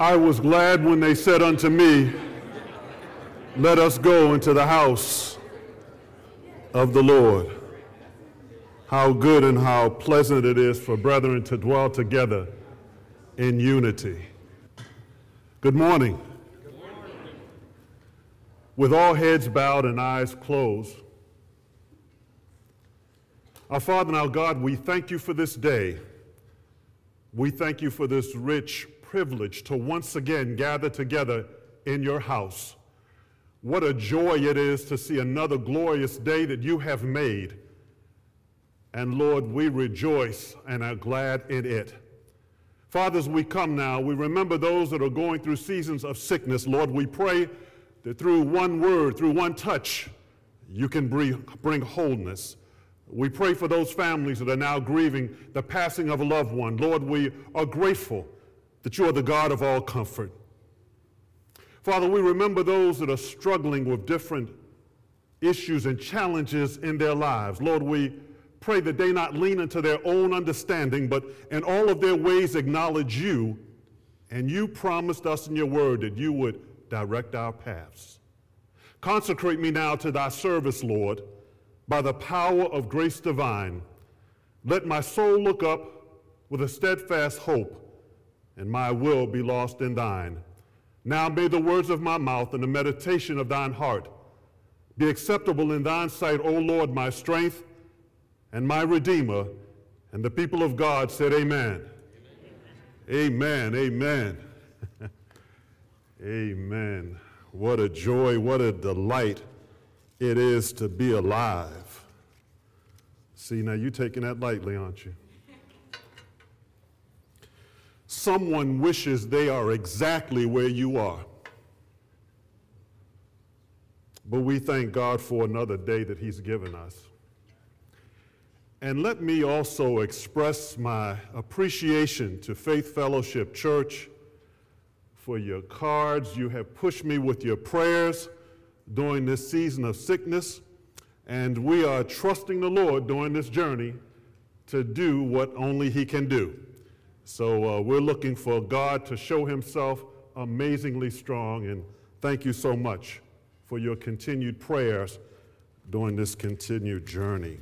I was glad when they said unto me, Let us go into the house of the Lord. How good and how pleasant it is for brethren to dwell together in unity. Good morning. With all heads bowed and eyes closed, our Father and our God, we thank you for this day. We thank you for this rich privilege to once again gather together in your house. What a joy it is to see another glorious day that you have made. And Lord, we rejoice and are glad in it. Fathers, we come now, we remember those that are going through seasons of sickness. Lord, we pray that through one word, through one touch, you can bring wholeness. We pray for those families that are now grieving the passing of a loved one. Lord, we are grateful that you are the God of all comfort. Father, we remember those that are struggling with different issues and challenges in their lives. Lord, we pray that they not lean into their own understanding, but in all of their ways acknowledge you. And you promised us in your word that you would direct our paths. Consecrate me now to thy service, Lord, by the power of grace divine. Let my soul look up with a steadfast hope and my will be lost in thine. Now may the words of my mouth and the meditation of thine heart be acceptable in thine sight, O Lord, my strength and my redeemer. And the people of God said, Amen. Amen. Amen. Amen. Amen. What a joy, what a delight it is to be alive. See, now you're taking that lightly, aren't you? Someone wishes they are exactly where you are. But we thank God for another day that He's given us. And let me also express my appreciation to Faith Fellowship Church for your cards. You have pushed me with your prayers during this season of sickness, and we are trusting the Lord during this journey to do what only He can do. So uh, we're looking for God to show himself amazingly strong, and thank you so much for your continued prayers during this continued journey.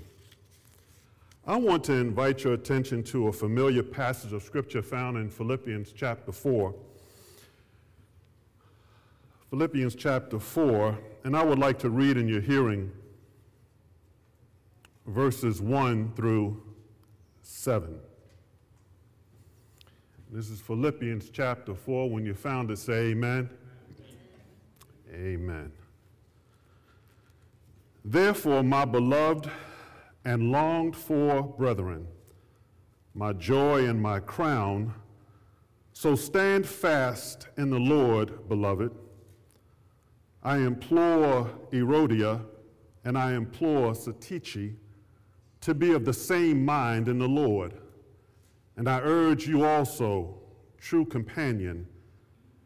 I want to invite your attention to a familiar passage of scripture found in Philippians chapter 4. Philippians chapter 4, and I would like to read in your hearing verses 1 through 7. This is Philippians chapter 4. When you found it, say amen. Amen. Therefore, my beloved and longed for brethren, my joy and my crown, so stand fast in the Lord, beloved. I implore Euodia and I implore Syntyche to be of the same mind in the Lord. And I urge you also, true companion,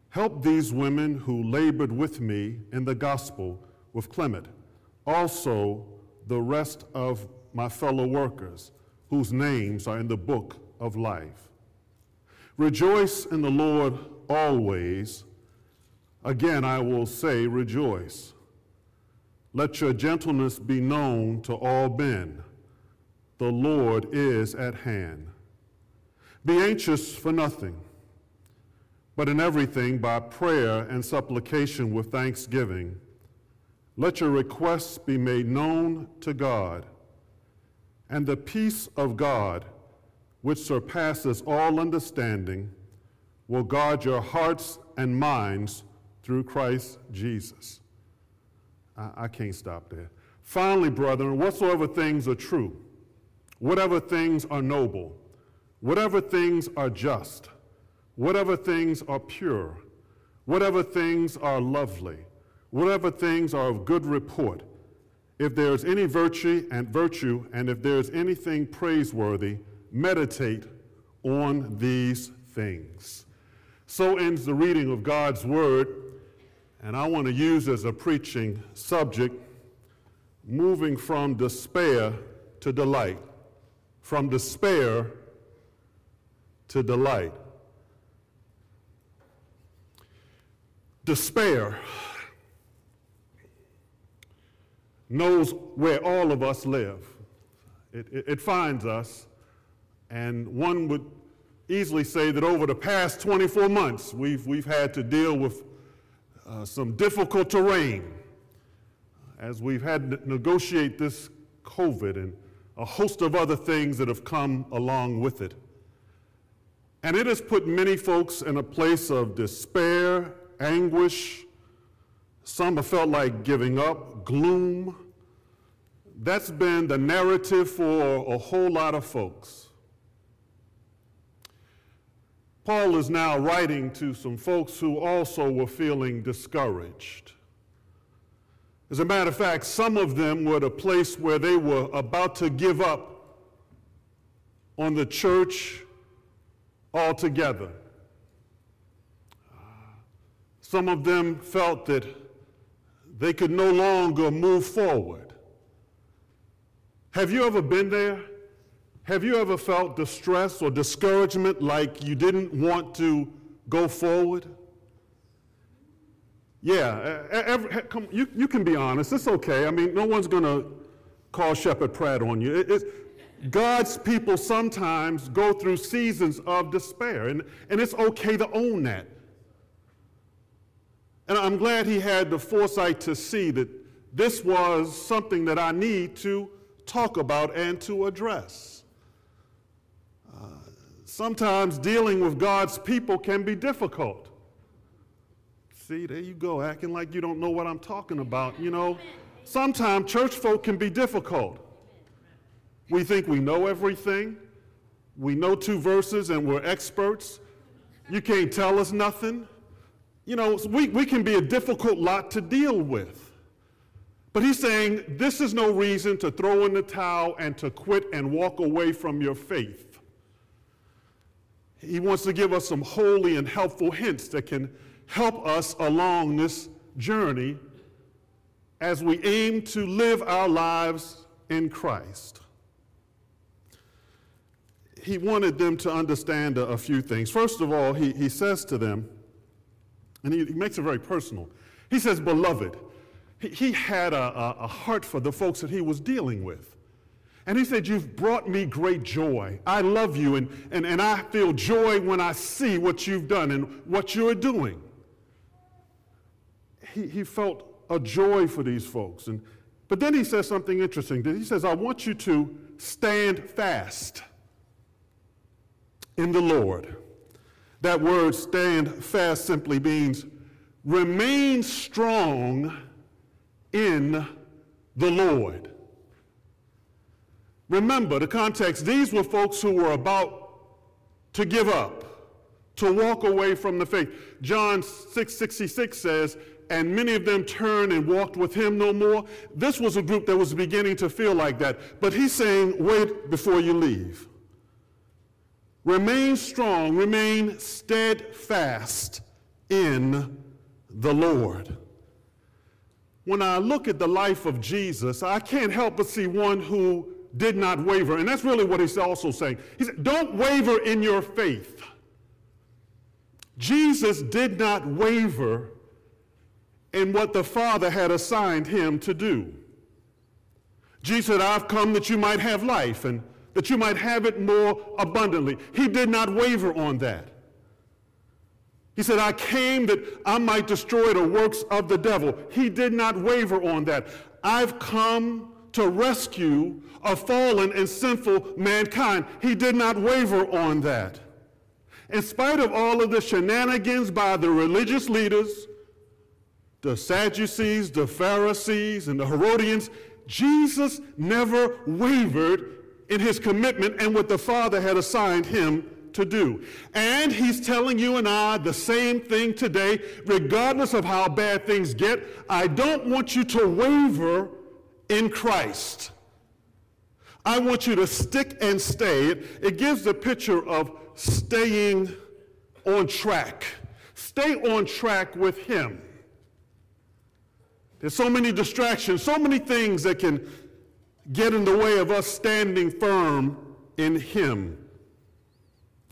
help these women who labored with me in the gospel with Clement, also the rest of my fellow workers whose names are in the book of life. Rejoice in the Lord always. Again, I will say, rejoice. Let your gentleness be known to all men. The Lord is at hand. Be anxious for nothing, but in everything by prayer and supplication with thanksgiving. Let your requests be made known to God, and the peace of God, which surpasses all understanding, will guard your hearts and minds through Christ Jesus. I, I can't stop there. Finally, brethren, whatsoever things are true, whatever things are noble, Whatever things are just, whatever things are pure, whatever things are lovely, whatever things are of good report, if there is any virtue and virtue, and if there is anything praiseworthy, meditate on these things. So ends the reading of God's word, and I want to use as a preaching subject moving from despair to delight, from despair to delight. Despair knows where all of us live. It, it, it, finds us, and one would easily say that over the past 24 months, we've, we've had to deal with uh, some difficult terrain as we've had to negotiate this COVID and a host of other things that have come along with it. And it has put many folks in a place of despair, anguish. Some have felt like giving up, gloom. That's been the narrative for a whole lot of folks. Paul is now writing to some folks who also were feeling discouraged. As a matter of fact, some of them were at a place where they were about to give up on the church altogether. Some of them felt that they could no longer move forward. Have you ever been there? Have you ever felt distress or discouragement like you didn't want to go forward? Yeah, every, come, you, you can be honest. It's okay. I mean, no one's going to call Sheppard Pratt on you. It, it, God's people sometimes go through seasons of despair, and, and it's okay to own that. And I'm glad he had the foresight to see that this was something that I need to talk about and to address. Uh, sometimes dealing with God's people can be difficult. See, there you go, acting like you don't know what I'm talking about. You know, sometimes church folk can be difficult. We think we know everything. We know two verses and we're experts. You can't tell us nothing. You know, we, we can be a difficult lot to deal with. But he's saying this is no reason to throw in the towel and to quit and walk away from your faith. He wants to give us some holy and helpful hints that can help us along this journey as we aim to live our lives in Christ. He wanted them to understand a, a few things. First of all, he, he says to them, and he, he makes it very personal. He says, Beloved, he, he had a, a, a heart for the folks that he was dealing with. And he said, You've brought me great joy. I love you, and, and, and I feel joy when I see what you've done and what you're doing he, he felt a joy for these folks. And, but then he says something interesting. He says, I want you to stand fast in the Lord. That word stand fast simply means remain strong in the Lord. Remember the context, these were folks who were about to give up, to walk away from the faith. John 6:66 says, and many of them turned and walked with him no more. This was a group that was beginning to feel like that. But he's saying, wait before you leave. Remain strong, remain steadfast in the Lord. When I look at the life of Jesus, I can't help but see one who did not waver. And that's really what he's also saying. He said, Don't waver in your faith. Jesus did not waver in what the Father had assigned him to do. Jesus said, I've come that you might have life and that you might have it more abundantly. He did not waver on that. He said, I came that I might destroy the works of the devil. He did not waver on that. I've come to rescue a fallen and sinful mankind. He did not waver on that. In spite of all of the shenanigans by the religious leaders, the Sadducees, the Pharisees, and the Herodians, Jesus never wavered in his commitment and what the Father had assigned him to do. And he's telling you and I the same thing today, regardless of how bad things get. I don't want you to waver in Christ. I want you to stick and stay. It, it gives the picture of staying on track. Stay on track with him. There's so many distractions, so many things that can get in the way of us standing firm in Him.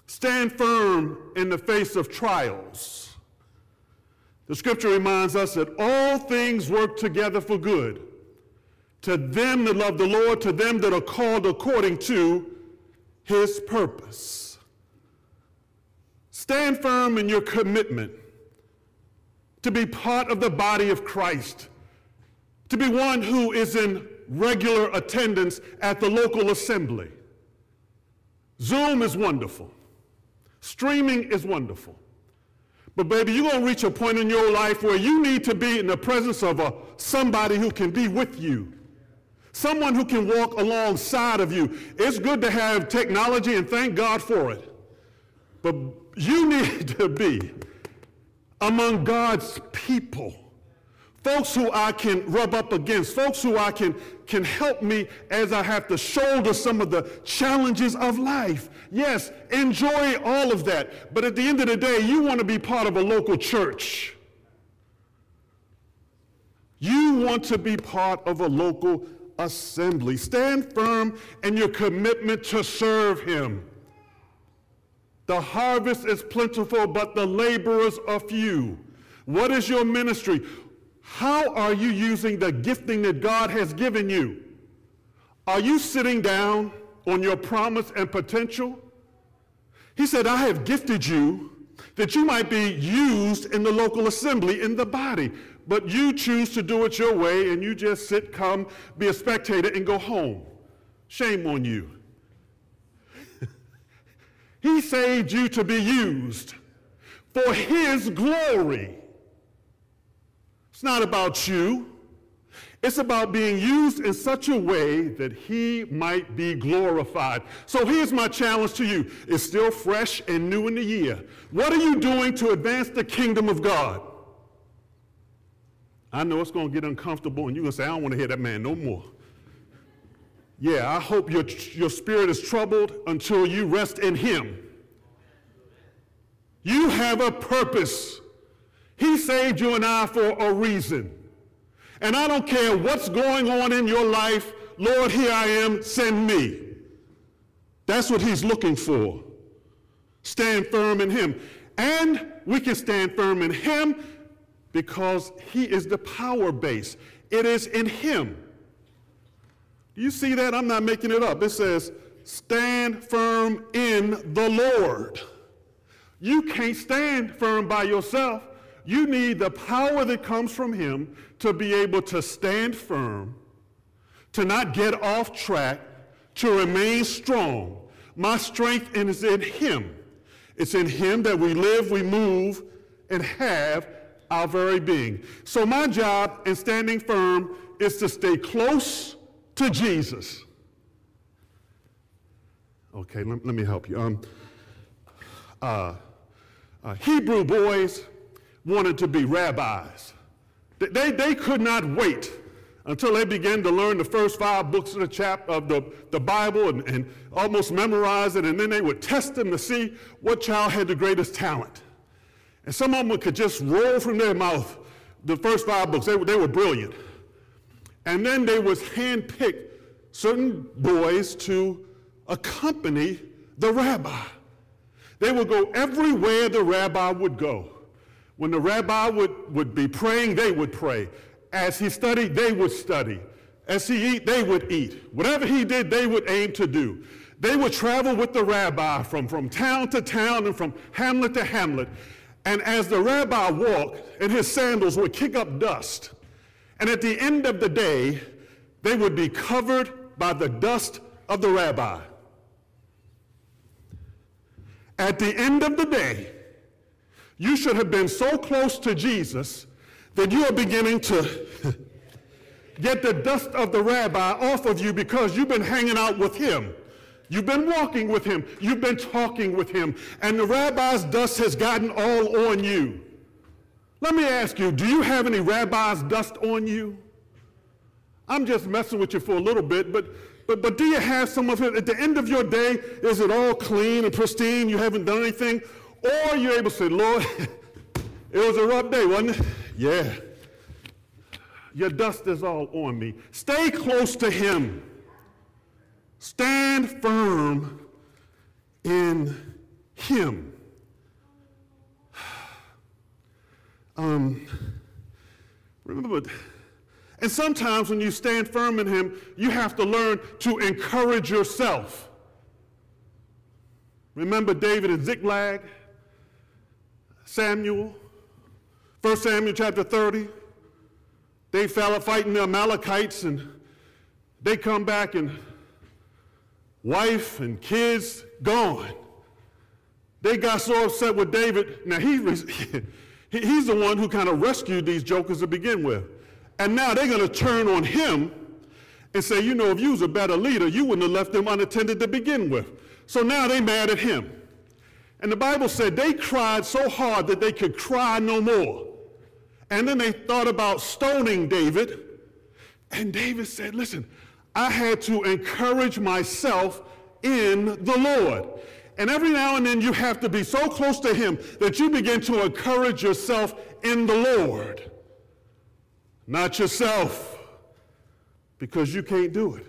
Stand firm in the face of trials. The scripture reminds us that all things work together for good to them that love the Lord, to them that are called according to his purpose. Stand firm in your commitment to be part of the body of Christ, to be one who is in regular attendance at the local assembly. Zoom is wonderful. Streaming is wonderful. But baby, you're going to reach a point in your life where you need to be in the presence of a, somebody who can be with you. Someone who can walk alongside of you. It's good to have technology and thank God for it. But you need to be among God's people. Folks who I can rub up against, folks who I can, can help me as I have to shoulder some of the challenges of life. Yes, enjoy all of that. But at the end of the day, you want to be part of a local church. You want to be part of a local assembly. Stand firm in your commitment to serve Him. The harvest is plentiful, but the laborers are few. What is your ministry? How are you using the gifting that God has given you? Are you sitting down on your promise and potential? He said, I have gifted you that you might be used in the local assembly, in the body. But you choose to do it your way and you just sit, come, be a spectator, and go home. Shame on you. he saved you to be used for His glory. It's not about you. It's about being used in such a way that he might be glorified. So here's my challenge to you. It's still fresh and new in the year. What are you doing to advance the kingdom of God? I know it's going to get uncomfortable, and you're going to say, I don't want to hear that man no more. Yeah, I hope your, your spirit is troubled until you rest in him. You have a purpose. He saved you and I for a reason. And I don't care what's going on in your life, Lord, here I am, send me. That's what he's looking for. Stand firm in him. And we can stand firm in him because he is the power base. It is in him. You see that? I'm not making it up. It says, stand firm in the Lord. You can't stand firm by yourself. You need the power that comes from him to be able to stand firm, to not get off track, to remain strong. My strength is in him. It's in him that we live, we move, and have our very being. So, my job in standing firm is to stay close to Jesus. Okay, let, let me help you. Um, uh, uh, Hebrew boys wanted to be rabbis. They, they could not wait until they began to learn the first five books of the chap of the, the Bible and, and almost memorize it, and then they would test them to see what child had the greatest talent. And some of them could just roll from their mouth the first five books. They, they were brilliant. And then they would handpick certain boys to accompany the rabbi. They would go everywhere the rabbi would go. When the rabbi would, would be praying, they would pray. As he studied, they would study. As he eat, they would eat. Whatever he did, they would aim to do. They would travel with the rabbi from, from town to town and from hamlet to hamlet. And as the rabbi walked, and his sandals would kick up dust, and at the end of the day, they would be covered by the dust of the rabbi. At the end of the day, you should have been so close to Jesus that you are beginning to get the dust of the rabbi off of you because you've been hanging out with him. You've been walking with him. You've been talking with him. And the rabbi's dust has gotten all on you. Let me ask you, do you have any rabbi's dust on you? I'm just messing with you for a little bit, but, but, but do you have some of it? At the end of your day, is it all clean and pristine? You haven't done anything? Or you're able to say, Lord, it was a rough day, wasn't it? Yeah. Your dust is all on me. Stay close to him. Stand firm in Him. Um, remember, and sometimes when you stand firm in Him, you have to learn to encourage yourself. Remember David and Ziklag, Samuel, 1 Samuel chapter 30. They fell out fighting the Amalekites and they come back and wife and kids gone. They got so upset with David. Now, he, he's the one who kind of rescued these jokers to begin with. And now they're going to turn on him and say, you know, if you was a better leader, you wouldn't have left them unattended to begin with. So now they mad at him. And the Bible said they cried so hard that they could cry no more. And then they thought about stoning David. And David said, listen, I had to encourage myself in the Lord. And every now and then you have to be so close to Him that you begin to encourage yourself in the Lord, not yourself, because you can't do it.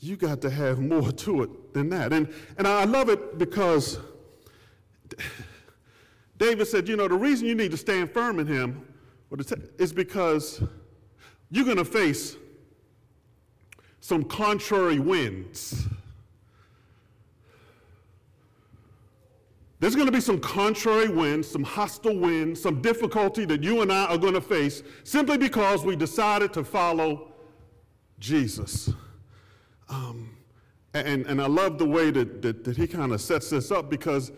You got to have more to it than that. And, and I love it because David said, you know, the reason you need to stand firm in Him is because you're going to face some contrary winds. There's going to be some contrary winds, some hostile winds, some difficulty that you and I are going to face simply because we decided to follow Jesus. Um, and, and I love the way that, that, that he kind of sets this up because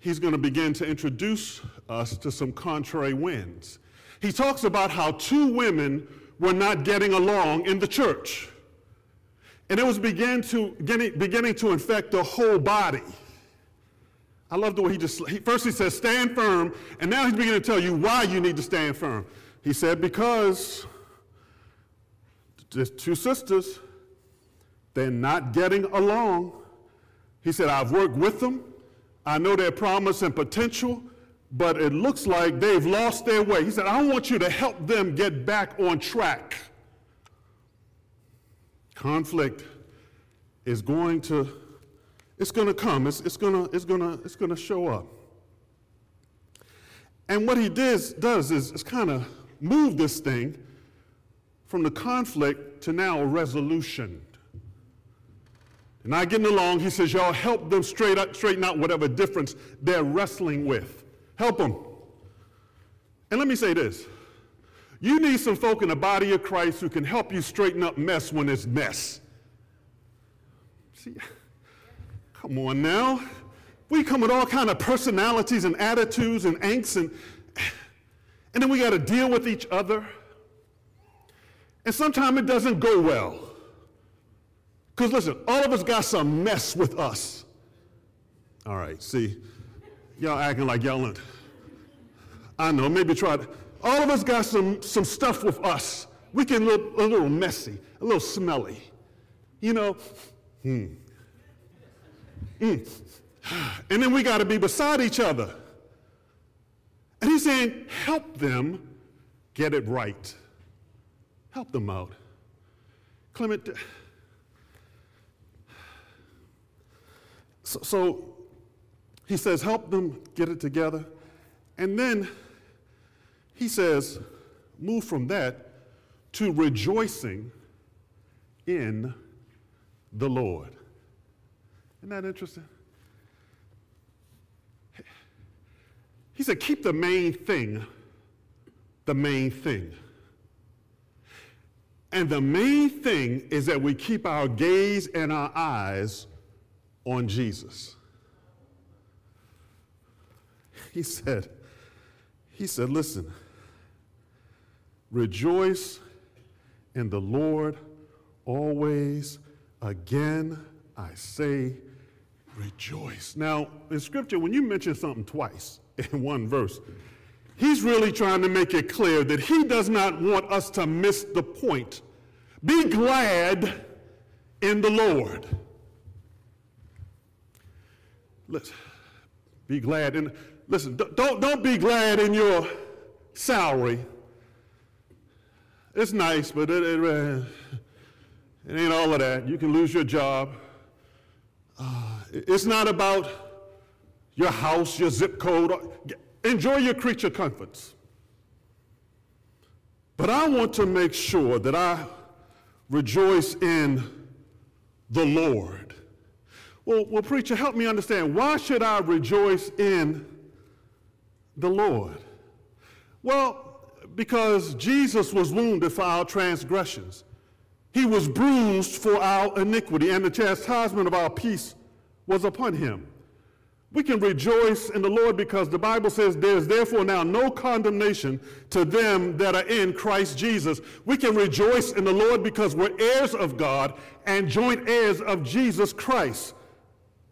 he's going to begin to introduce us to some contrary winds. He talks about how two women were not getting along in the church. And it was begin to, beginning to infect the whole body. I love the way he just, he, first he says, stand firm, and now he's beginning to tell you why you need to stand firm. He said, because there's two sisters, they're not getting along. He said, I've worked with them. I know their promise and potential, but it looks like they've lost their way. He said, I want you to help them get back on track. Conflict is going to it's going to come. It's, it's going to it's gonna, it's gonna show up. And what he does, does is, is kind of move this thing from the conflict to now a resolution. Not getting along, he says, y'all help them straight up, straighten out whatever difference they're wrestling with. Help them. And let me say this. You need some folk in the body of Christ who can help you straighten up mess when it's mess. See, Come on now. We come with all kind of personalities and attitudes and angst, and, and then we got to deal with each other. And sometimes it doesn't go well. Because listen, all of us got some mess with us. All right, see, y'all acting like y'all, ain't. I know, maybe try. All of us got some, some stuff with us. We can look a little messy, a little smelly. You know, hmm. Mm. And then we got to be beside each other. And he's saying, help them get it right. Help them out. Clement, so, so he says, help them get it together. And then he says, move from that to rejoicing in the Lord. Isn't that interesting? He said, keep the main thing the main thing. And the main thing is that we keep our gaze and our eyes on Jesus. He said, he said, listen, rejoice in the Lord always. Again, I say, rejoice. Now, in Scripture, when you mention something twice in one verse, he's really trying to make it clear that he does not want us to miss the point. Be glad in the Lord. Let's be glad in. Listen, don't, don't be glad in your salary. It's nice, but it, it, uh, it ain't all of that. You can lose your job. Uh, it's not about your house, your zip code. enjoy your creature comforts. But I want to make sure that I rejoice in the Lord. Well, well, preacher, help me understand. Why should I rejoice in the Lord? Well, because Jesus was wounded for our transgressions. He was bruised for our iniquity, and the chastisement of our peace was upon him. We can rejoice in the Lord because the Bible says there's therefore now no condemnation to them that are in Christ Jesus. We can rejoice in the Lord because we're heirs of God and joint heirs of Jesus Christ.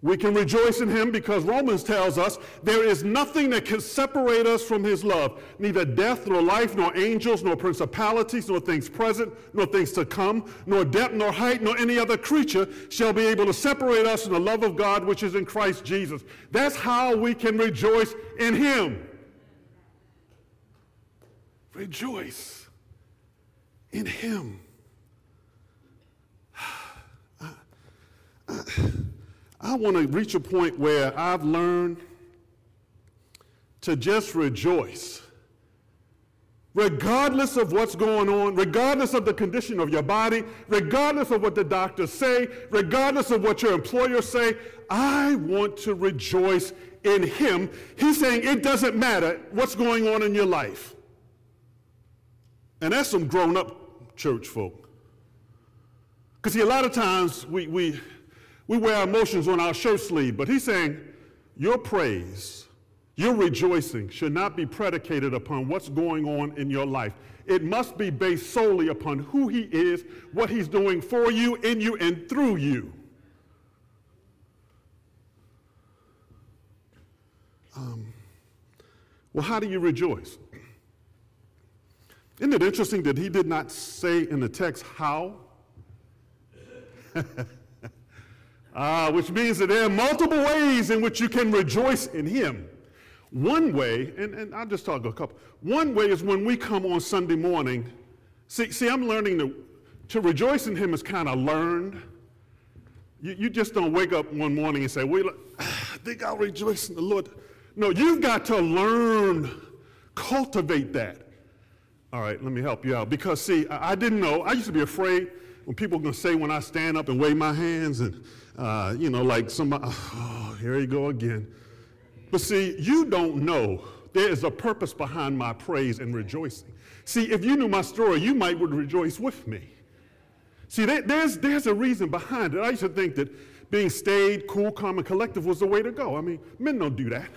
We can rejoice in him because Romans tells us there is nothing that can separate us from his love. Neither death, nor life, nor angels, nor principalities, nor things present, nor things to come, nor depth, nor height, nor any other creature shall be able to separate us from the love of God which is in Christ Jesus. That's how we can rejoice in him. Rejoice in him. I, I, uh, uh, I want to reach a point where I've learned to just rejoice. Regardless of what's going on, regardless of the condition of your body, regardless of what the doctors say, regardless of what your employers say, I want to rejoice in Him. He's saying it doesn't matter what's going on in your life. And that's some grown up church folk. Because, see, a lot of times we, we, we wear emotions on our shirt sleeve, but he's saying your praise, your rejoicing should not be predicated upon what's going on in your life. It must be based solely upon who he is, what he's doing for you, in you, and through you. Um, well, how do you rejoice? Isn't it interesting that he did not say in the text how? uh, which means that there are multiple ways in which you can rejoice in Him. One way, and, and I'll just talk a couple. One way is when we come on Sunday morning. See, see I'm learning to, to rejoice in Him is kind of learned. You, you just don't wake up one morning and say, well, I think I'll rejoice in the Lord. No, you've got to learn, cultivate that. All right, let me help you out. Because, see, I, I didn't know. I used to be afraid when people were going to say when I stand up and wave my hands and uh, you know, like somebody, oh, here you go again. But see, you don't know there is a purpose behind my praise and rejoicing. See, if you knew my story, you might would rejoice with me. See, there's, there's a reason behind it. I used to think that being staid, cool, calm, and collective was the way to go. I mean, men don't do that.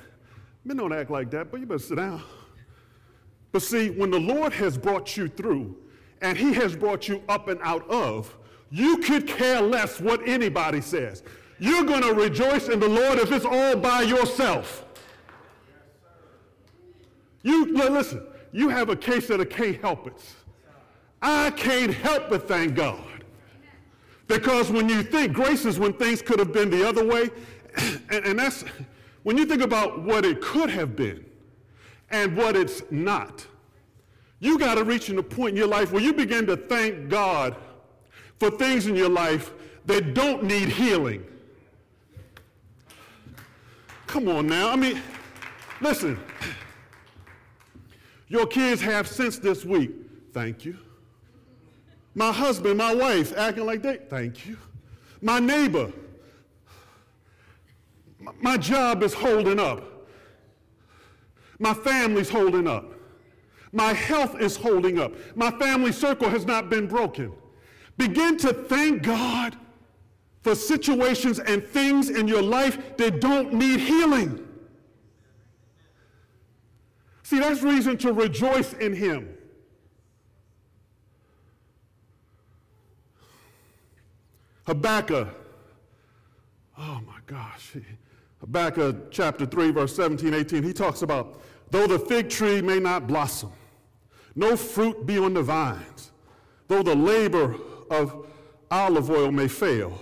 Men don't act like that, but you better sit down. But see, when the Lord has brought you through and He has brought you up and out of, you could care less what anybody says. You're going to rejoice in the Lord if it's all by yourself. You listen, you have a case that I can't help it. I can't help but thank God. Because when you think grace is when things could have been the other way, and, and that's when you think about what it could have been and what it's not, you got to reach in a point in your life where you begin to thank God for things in your life that don't need healing. Come on now. I mean, listen. Your kids have sense this week. Thank you. My husband, my wife acting like they, thank you. My neighbor, my job is holding up. My family's holding up. My health is holding up. My family circle has not been broken. Begin to thank God for situations and things in your life that don't need healing. See, that's reason to rejoice in Him. Habakkuk, oh my gosh. Habakkuk chapter 3, verse 17, 18, he talks about, though the fig tree may not blossom, no fruit be on the vines, though the labor of olive oil may fail,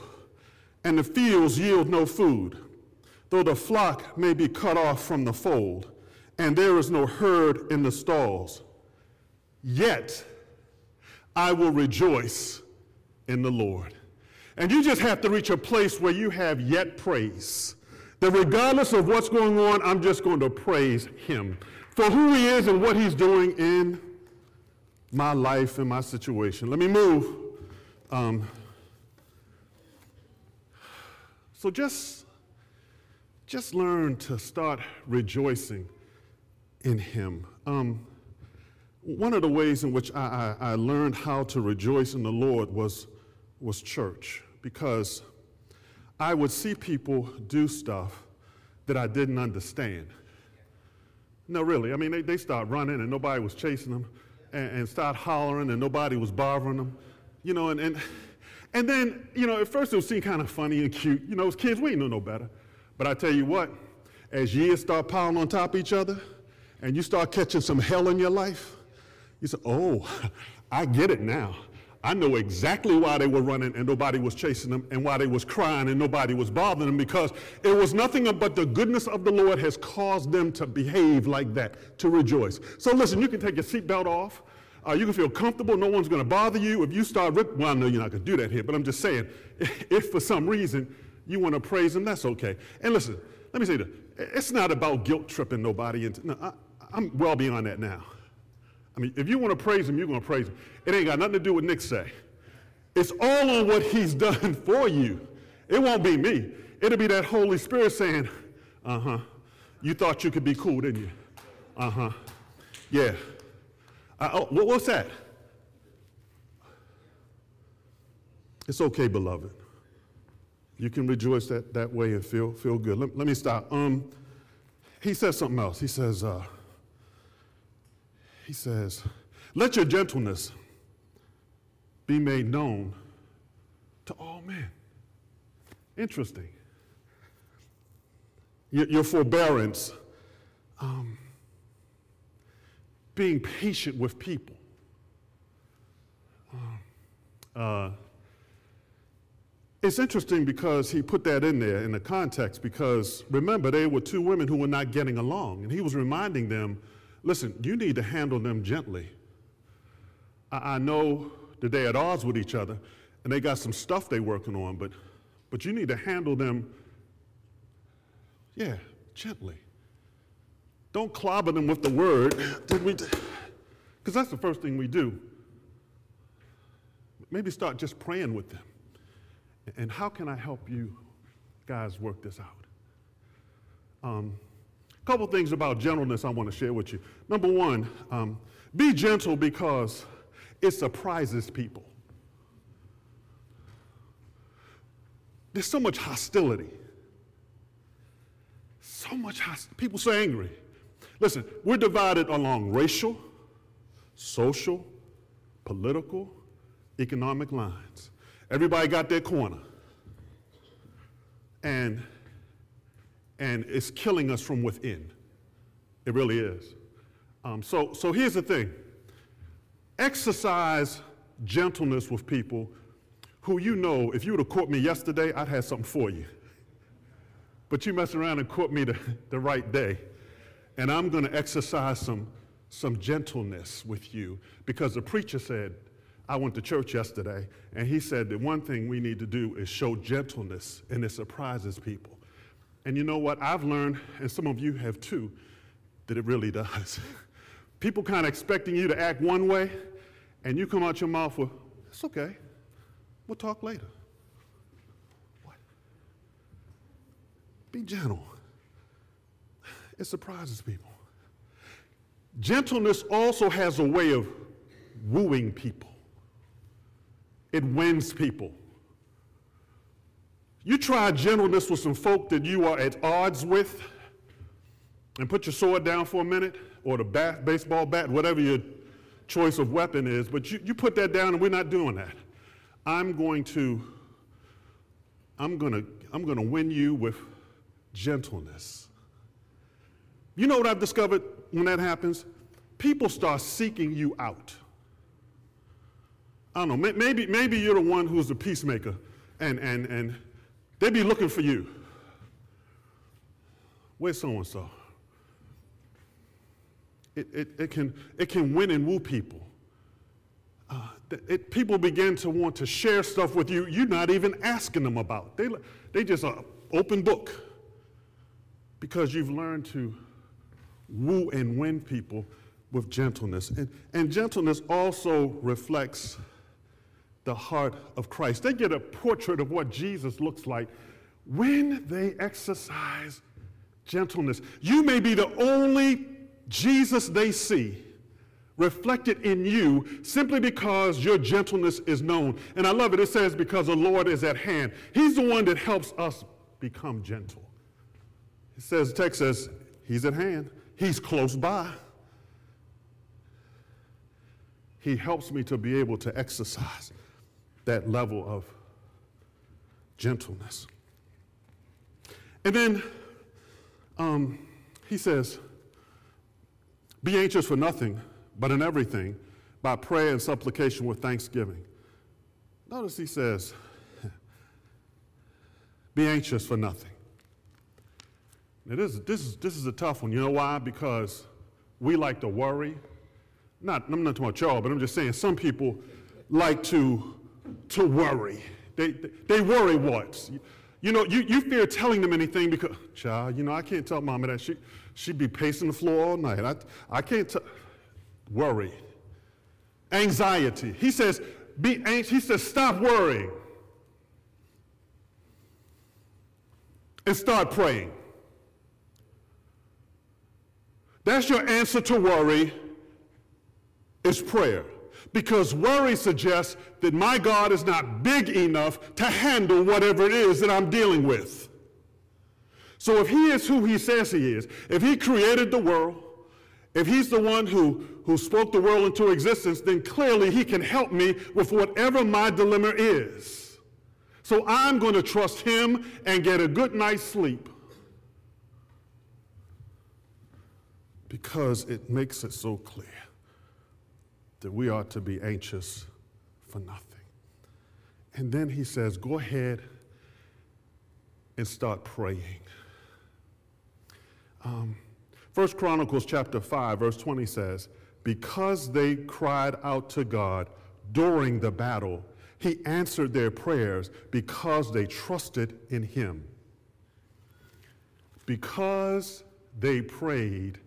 and the fields yield no food, though the flock may be cut off from the fold, and there is no herd in the stalls. Yet I will rejoice in the Lord. And you just have to reach a place where you have yet praise. That regardless of what's going on, I'm just going to praise him for who he is and what he's doing in my life and my situation. Let me move. Um, so just, just learn to start rejoicing in him. Um, one of the ways in which I, I, I, learned how to rejoice in the Lord was, was church, because I would see people do stuff that I didn't understand. No, really. I mean, they, they start running and nobody was chasing them, and, and start hollering and nobody was bothering them. You know, and, and, and then, you know, at first it would seem kind of funny and cute. You know, as kids, we didn't know no better. But I tell you what, as years start piling on top of each other, and you start catching some hell in your life, you say, oh, I get it now. I know exactly why they were running and nobody was chasing them and why they was crying and nobody was bothering them because it was nothing but the goodness of the Lord has caused them to behave like that, to rejoice. So listen, you can take your seatbelt off. Uh, you can feel comfortable. No one's going to bother you. If you start rip, well, I know you're not going to do that here, but I'm just saying, if for some reason you want to praise him, that's okay. And listen, let me say this. It's not about guilt tripping nobody into, no, I, I'm well beyond that now. I mean, if you want to praise him, you're going to praise him. It ain't got nothing to do with Nick say. It's all on what he's done for you. It won't be me. It'll be that Holy Spirit saying, uh huh. You thought you could be cool, didn't you? Uh huh. Yeah. Uh, oh, what, what's that? It's okay, beloved. You can rejoice that, that way and feel, feel good. Let, let me stop. Um, he says something else. He says, uh, he says, Let your gentleness be made known to all men. Interesting. Your, your forbearance, um, being patient with people. Uh, it's interesting because he put that in there in the context because remember, they were two women who were not getting along, and he was reminding them Listen, you need to handle them gently. I, I know that they're at odds with each other and they got some stuff they're working on, but, but you need to handle them, yeah, gently. Don't clobber them with the word. Because that's the first thing we do. Maybe start just praying with them. And how can I help you guys work this out? Um, couple things about gentleness I want to share with you. Number one, um, be gentle because it surprises people. There's so much hostility. So much hostility. People so angry. Listen, we're divided along racial, social, political, economic lines. Everybody got their corner. And and it's killing us from within. It really is. Um, so, so here's the thing exercise gentleness with people who you know, if you would have caught me yesterday, I'd have something for you. But you mess around and caught me the, the right day. And I'm going to exercise some, some gentleness with you because the preacher said, I went to church yesterday, and he said that one thing we need to do is show gentleness, and it surprises people. And you know what? I've learned, and some of you have too, that it really does. People kind of expecting you to act one way, and you come out your mouth with, it's okay. We'll talk later. What? Be gentle. It surprises people. Gentleness also has a way of wooing people, it wins people. You try gentleness with some folk that you are at odds with and put your sword down for a minute or the bat, baseball bat, whatever your choice of weapon is, but you, you put that down and we're not doing that. I'm going to, I'm going to, I'm going to win you with gentleness. You know what I've discovered when that happens? People start seeking you out. I don't know, maybe, maybe you're the one who's the peacemaker and, and, and They'd be looking for you. Where's so and so? It, it, it, can, it can win and woo people. Uh, it, people begin to want to share stuff with you you're not even asking them about. They, they just an open book. because you've learned to woo and win people with gentleness. And, and gentleness also reflects the heart of Christ. They get a portrait of what Jesus looks like when they exercise gentleness. You may be the only Jesus they see reflected in you simply because your gentleness is known. And I love it. It says, because the Lord is at hand. He's the one that helps us become gentle. It says, text says, He's at hand, He's close by. He helps me to be able to exercise that level of gentleness. And then um, he says, Be anxious for nothing, but in everything, by prayer and supplication with thanksgiving. Notice he says, Be anxious for nothing. Now, this, this, is, this is a tough one. You know why? Because we like to worry not, I'm not talking about y'all, but I'm just saying some people like to, to worry. They, they worry what? You know, you, you fear telling them anything because, child, you know, I can't tell mama that. She, she'd be pacing the floor all night. I, I can't tell. Worry. Anxiety. He says, be anxious. He says, stop worrying and start praying. That's your answer to worry is prayer. Because worry suggests that my God is not big enough to handle whatever it is that I'm dealing with. So if he is who he says he is, if he created the world, if he's the one who, who spoke the world into existence, then clearly he can help me with whatever my dilemma is. So I'm going to trust him and get a good night's sleep because it makes it so clear that we ought to be anxious for nothing. And then he says, go ahead and start praying. Um, First Chronicles chapter 5, verse 20 says, Because they cried out to God during the battle, he answered their prayers because they trusted in him. Because they prayed,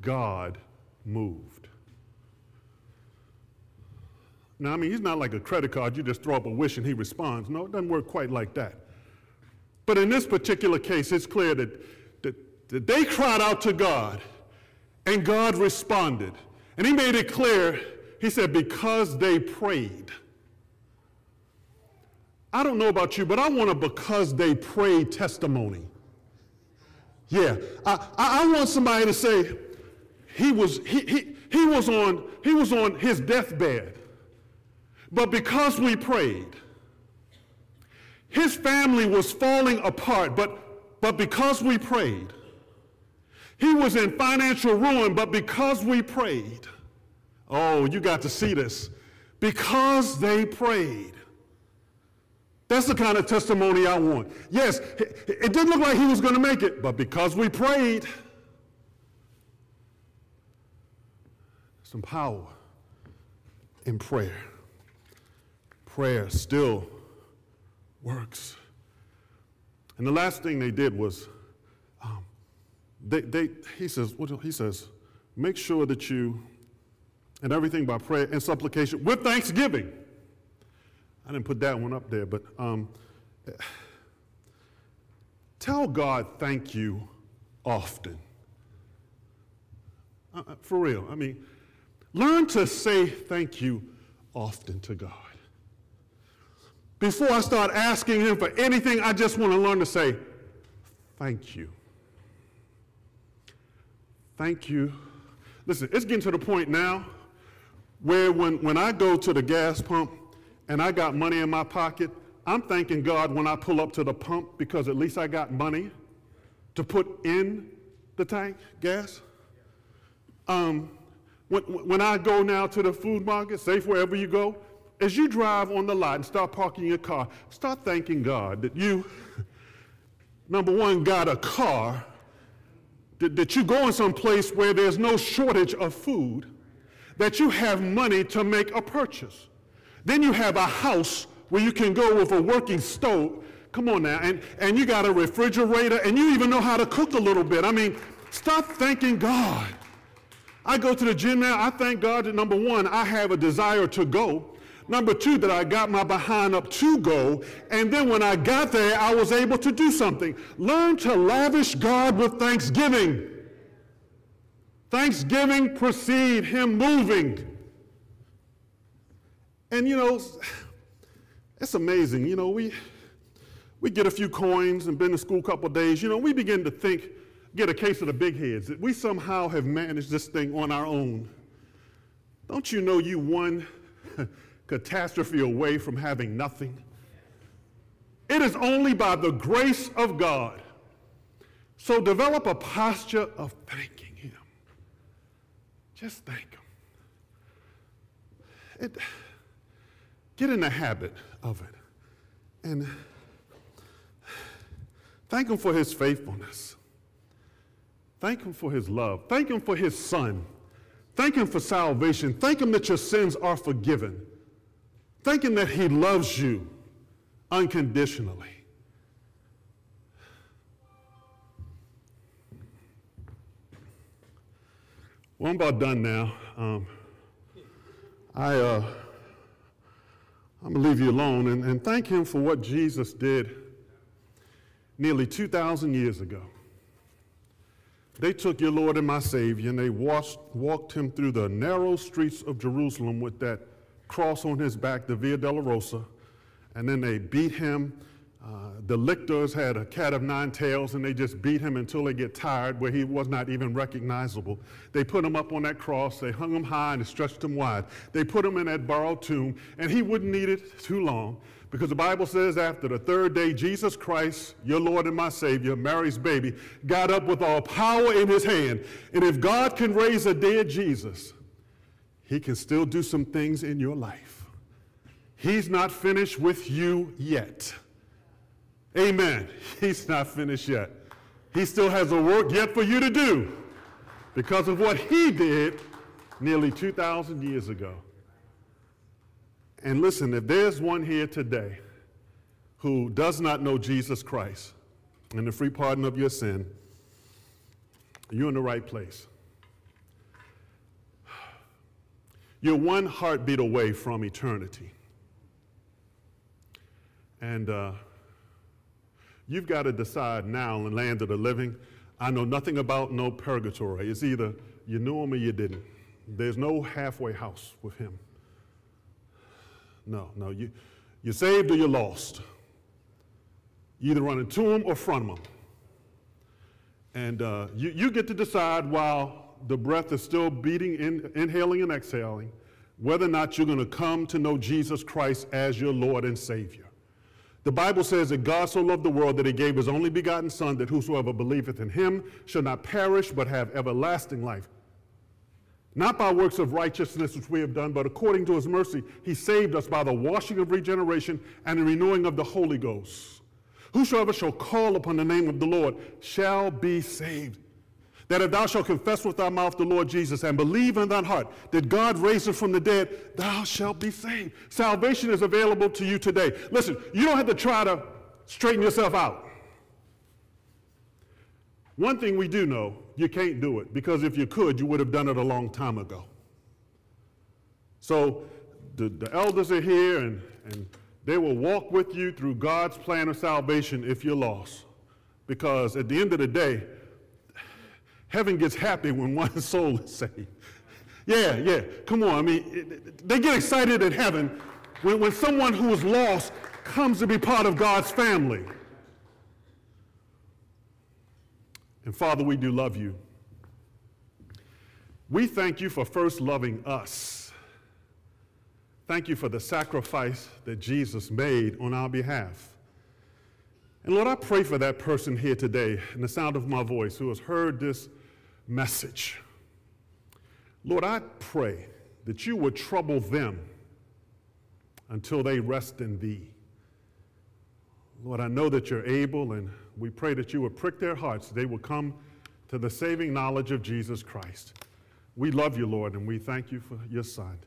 God moved. Now, I mean, he's not like a credit card. You just throw up a wish and he responds. No, it doesn't work quite like that. But in this particular case, it's clear that, that, that they cried out to God and God responded. And he made it clear, he said, because they prayed. I don't know about you, but I want a because they prayed testimony. Yeah, I, I want somebody to say, he was, he, he, he, was on, he was on his deathbed. But because we prayed, his family was falling apart, but, but because we prayed, he was in financial ruin, but because we prayed, oh, you got to see this. Because they prayed. That's the kind of testimony I want. Yes, it didn't look like he was going to make it, but because we prayed, some power in prayer prayer still works. And the last thing they did was, um, they, they, he says, what, he says, make sure that you, and everything by prayer and supplication with thanksgiving. I didn't put that one up there, but um, tell God thank you often. Uh, uh, for real. I mean, learn to say thank you often to God. Before I start asking Him for anything, I just want to learn to say, Thank you. Thank you. Listen, it's getting to the point now where when, when I go to the gas pump and I got money in my pocket, I'm thanking God when I pull up to the pump because at least I got money to put in the tank, gas. Um, when, when I go now to the food market, safe wherever you go, as you drive on the lot and start parking your car, start thanking God that you, number one, got a car, that, that you go in some place where there's no shortage of food, that you have money to make a purchase. Then you have a house where you can go with a working stove, Come on now. And, and you got a refrigerator and you even know how to cook a little bit. I mean, stop thanking God. I go to the gym now. I thank God that number one, I have a desire to go. Number two, that I got my behind up to go. And then when I got there, I was able to do something. Learn to lavish God with thanksgiving. Thanksgiving precede Him moving. And you know, it's amazing. You know, we, we get a few coins and been to school a couple days. You know, we begin to think, get a case of the big heads, that we somehow have managed this thing on our own. Don't you know you one catastrophe away from having nothing? It is only by the grace of God. So develop a posture of thanking Him. Just thank Him. It, get in the habit of it. And thank Him for His faithfulness. Thank Him for His love. Thank Him for His Son. Thank Him for salvation. Thank Him that your sins are forgiven. Thank Him that He loves you unconditionally. Well, I'm about done now. Um, I, uh, I'm going to leave you alone and, and thank Him for what Jesus did nearly 2,000 years ago. They took your Lord and my Savior and they washed, walked him through the narrow streets of Jerusalem with that cross on his back, the Via Dolorosa, and then they beat him. Uh, the lictors had a cat of nine tails and they just beat him until they get tired, where he was not even recognizable. They put him up on that cross, they hung him high and stretched him wide. They put him in that borrowed tomb, and he wouldn't need it too long because the Bible says after the third day, Jesus Christ, your Lord and my Savior, Mary's baby, got up with all power in his hand. And if God can raise a dead Jesus, he can still do some things in your life. He's not finished with you yet. Amen. He's not finished yet. He still has a work yet for you to do because of what he did nearly 2,000 years ago. And listen, if there's one here today who does not know Jesus Christ and the free pardon of your sin, you're in the right place. You're one heartbeat away from eternity. And uh, you've got to decide now in the land of the living. I know nothing about no purgatory. It's either you knew him or you didn't. There's no halfway house with him. No, no. You, you're saved or you're lost. You either run into him or from him. And uh, you, you get to decide while the breath is still beating, in, inhaling and exhaling, whether or not you're going to come to know Jesus Christ as your Lord and Savior. The Bible says that God so loved the world that he gave his only begotten Son, that whosoever believeth in him shall not perish but have everlasting life. Not by works of righteousness which we have done, but according to his mercy, he saved us by the washing of regeneration and the renewing of the Holy Ghost. Whosoever shall call upon the name of the Lord shall be saved. That if thou shalt confess with thy mouth the Lord Jesus and believe in thine heart that God raised him from the dead, thou shalt be saved. Salvation is available to you today. Listen, you don't have to try to straighten yourself out. One thing we do know you can't do it because if you could, you would have done it a long time ago. So the, the elders are here and, and they will walk with you through God's plan of salvation if you're lost. Because at the end of the day, heaven gets happy when one soul is saved. Yeah, yeah, come on. I mean, they get excited in heaven when, when someone who is lost comes to be part of God's family. And Father, we do love you. We thank you for first loving us. Thank you for the sacrifice that Jesus made on our behalf. And Lord, I pray for that person here today in the sound of my voice who has heard this message. Lord, I pray that you would trouble them until they rest in thee. Lord, I know that you're able and we pray that you would prick their hearts, they will come to the saving knowledge of Jesus Christ. We love you, Lord, and we thank you for your Son.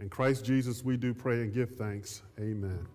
In Christ Jesus, we do pray and give thanks. Amen.